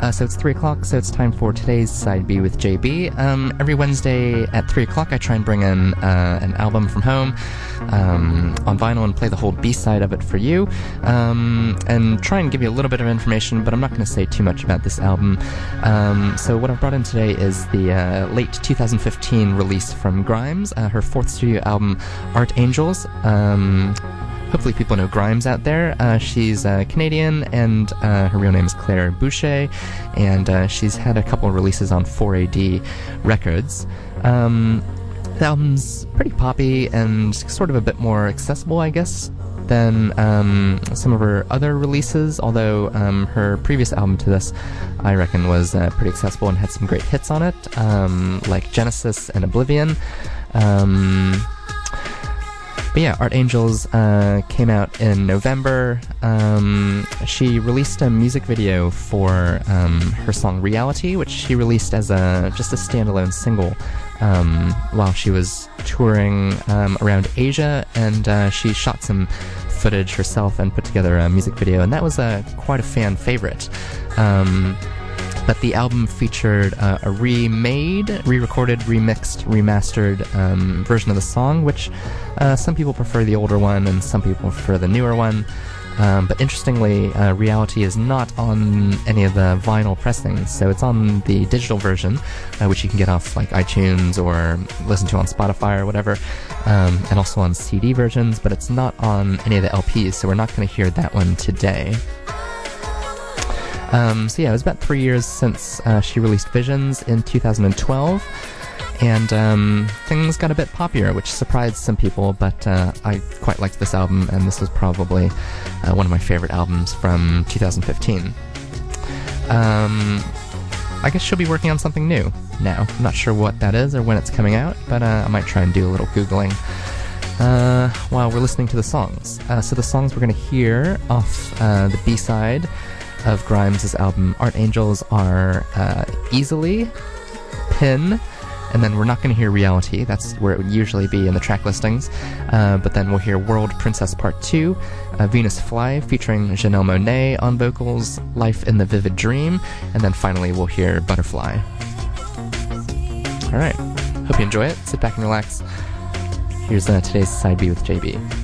Uh, so it's 3 o'clock, so it's time for today's Side B with JB. Um, every Wednesday at 3 o'clock, I try and bring in uh, an album from home um, on vinyl and play the whole B side of it for you. Um, and try and give you a little bit of information, but I'm not going to say too much about this album. Um, so, what I've brought in today is the uh, late 2015 release from Grimes, uh, her fourth studio album, Art Angels. Hopefully people know Grimes out there. Uh, she's uh, Canadian, and uh, her real name is Claire Boucher, and uh, she's had a couple releases on 4AD Records. Um, the album's pretty poppy and sort of a bit more accessible, I guess, than um, some of her other releases, although um, her previous album to this, I reckon, was uh, pretty accessible and had some great hits on it, um, like Genesis and Oblivion. Um, but yeah, Art Angels uh, came out in November. Um, she released a music video for um, her song "Reality," which she released as a just a standalone single um, while she was touring um, around Asia, and uh, she shot some footage herself and put together a music video, and that was a quite a fan favorite. But the album featured uh, a remade, re-recorded, remixed, remastered um, version of the song, which uh, some people prefer the older one and some people prefer the newer one. Um, but interestingly, uh, Reality is not on any of the vinyl pressings, so it's on the digital version, uh, which you can get off like iTunes or listen to on Spotify or whatever, um, and also on CD versions, but it's not on any of the LPs, so we're not going to hear that one today. Um, so yeah, it was about three years since uh, she released Visions in 2012, and um, things got a bit poppier, which surprised some people. But uh, I quite liked this album, and this was probably uh, one of my favorite albums from 2015. Um, I guess she'll be working on something new now. I'm not sure what that is or when it's coming out, but uh, I might try and do a little googling. Uh, while we're listening to the songs. Uh, so the songs we're going to hear off uh, the B side of Grimes' album Art Angels are uh, Easily, Pin, and then we're not going to hear Reality. That's where it would usually be in the track listings. Uh, but then we'll hear World Princess Part 2, uh, Venus Fly featuring Janelle Monáe on vocals, Life in the Vivid Dream, and then finally we'll hear Butterfly. Alright, hope you enjoy it. Sit back and relax. Here's uh, today's Side B with JB.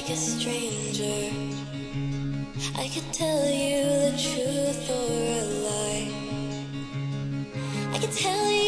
like a stranger. I could tell you the truth or a lie. I could tell you.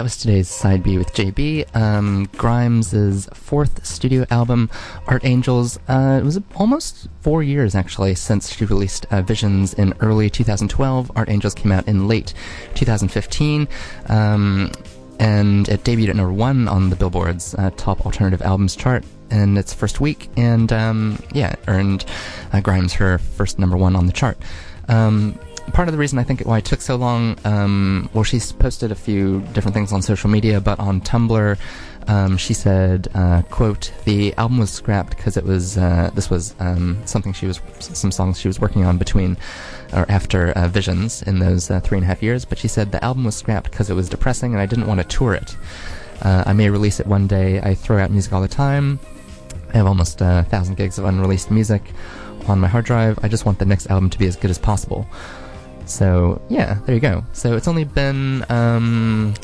That was today's side B with JB. Um, Grimes' fourth studio album, Art Angels. Uh, it was almost four years actually since she released uh, Visions in early 2012. Art Angels came out in late 2015. Um, and it debuted at number one on the Billboard's uh, top alternative albums chart in its first week, and um, yeah, earned uh, Grimes her first number one on the chart. Um, part of the reason I think why it took so long, um, well, she's posted a few different things on social media, but on Tumblr, um, she said, uh, "quote The album was scrapped because it was uh, this was um, something she was some songs she was working on between or after uh, Visions in those uh, three and a half years." But she said the album was scrapped because it was depressing and I didn't want to tour it. Uh, I may release it one day. I throw out music all the time. I have almost a thousand gigs of unreleased music on my hard drive. I just want the next album to be as good as possible. So yeah, there you go. So it's only been um,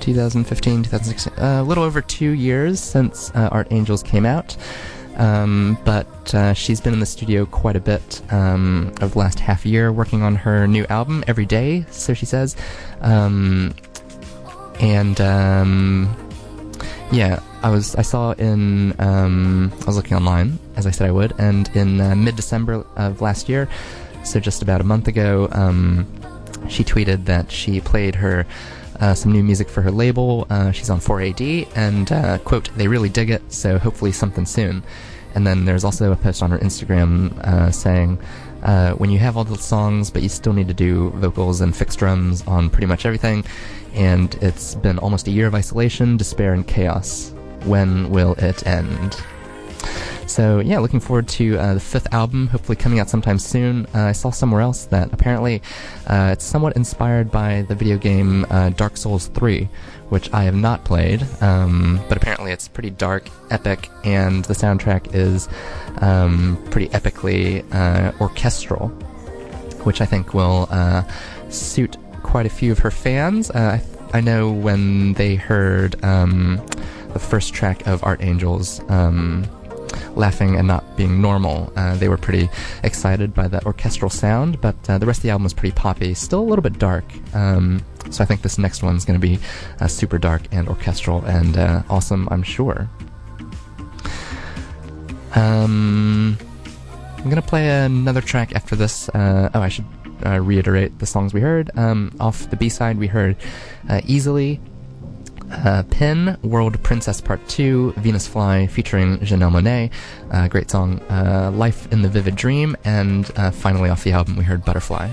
2015, 2016, uh, a little over two years since uh, Art Angels came out. Um, but uh, she's been in the studio quite a bit um, over the last half year working on her new album every day, so she says. Um, and um, yeah, I was I saw in um, I was looking online as I said I would, and in uh, mid December of last year, so just about a month ago, um, she tweeted that she played her. Uh, some new music for her label. Uh, she's on 4AD, and uh, quote, they really dig it, so hopefully something soon. And then there's also a post on her Instagram uh, saying, uh, when you have all the songs, but you still need to do vocals and fixed drums on pretty much everything, and it's been almost a year of isolation, despair, and chaos. When will it end? So yeah, looking forward to uh, the fifth album, hopefully coming out sometime soon. Uh, I saw somewhere else that apparently uh, it's somewhat inspired by the video game uh, Dark Souls 3, which I have not played, um, but apparently it's pretty dark, epic, and the soundtrack is um, pretty epically uh, orchestral, which I think will uh, suit quite a few of her fans. I, I know when they heard um, the first track of Art Angels. Um, laughing and not being normal. Uh, they were pretty excited by the orchestral sound, but uh, the rest of the album was pretty poppy, still a little bit dark. Um, so I think this next one's going to be uh, super dark and orchestral and uh, awesome, I'm sure. Um, I'm going to play another track after this. Uh, oh, I should uh, reiterate the songs we heard. Um, off the B side, we heard Easily uh, Pin, World Princess Part 2, Venus Fly featuring Janelle Monáe, uh, great song, uh, Life in the Vivid Dream, and uh, finally off the album we heard Butterfly.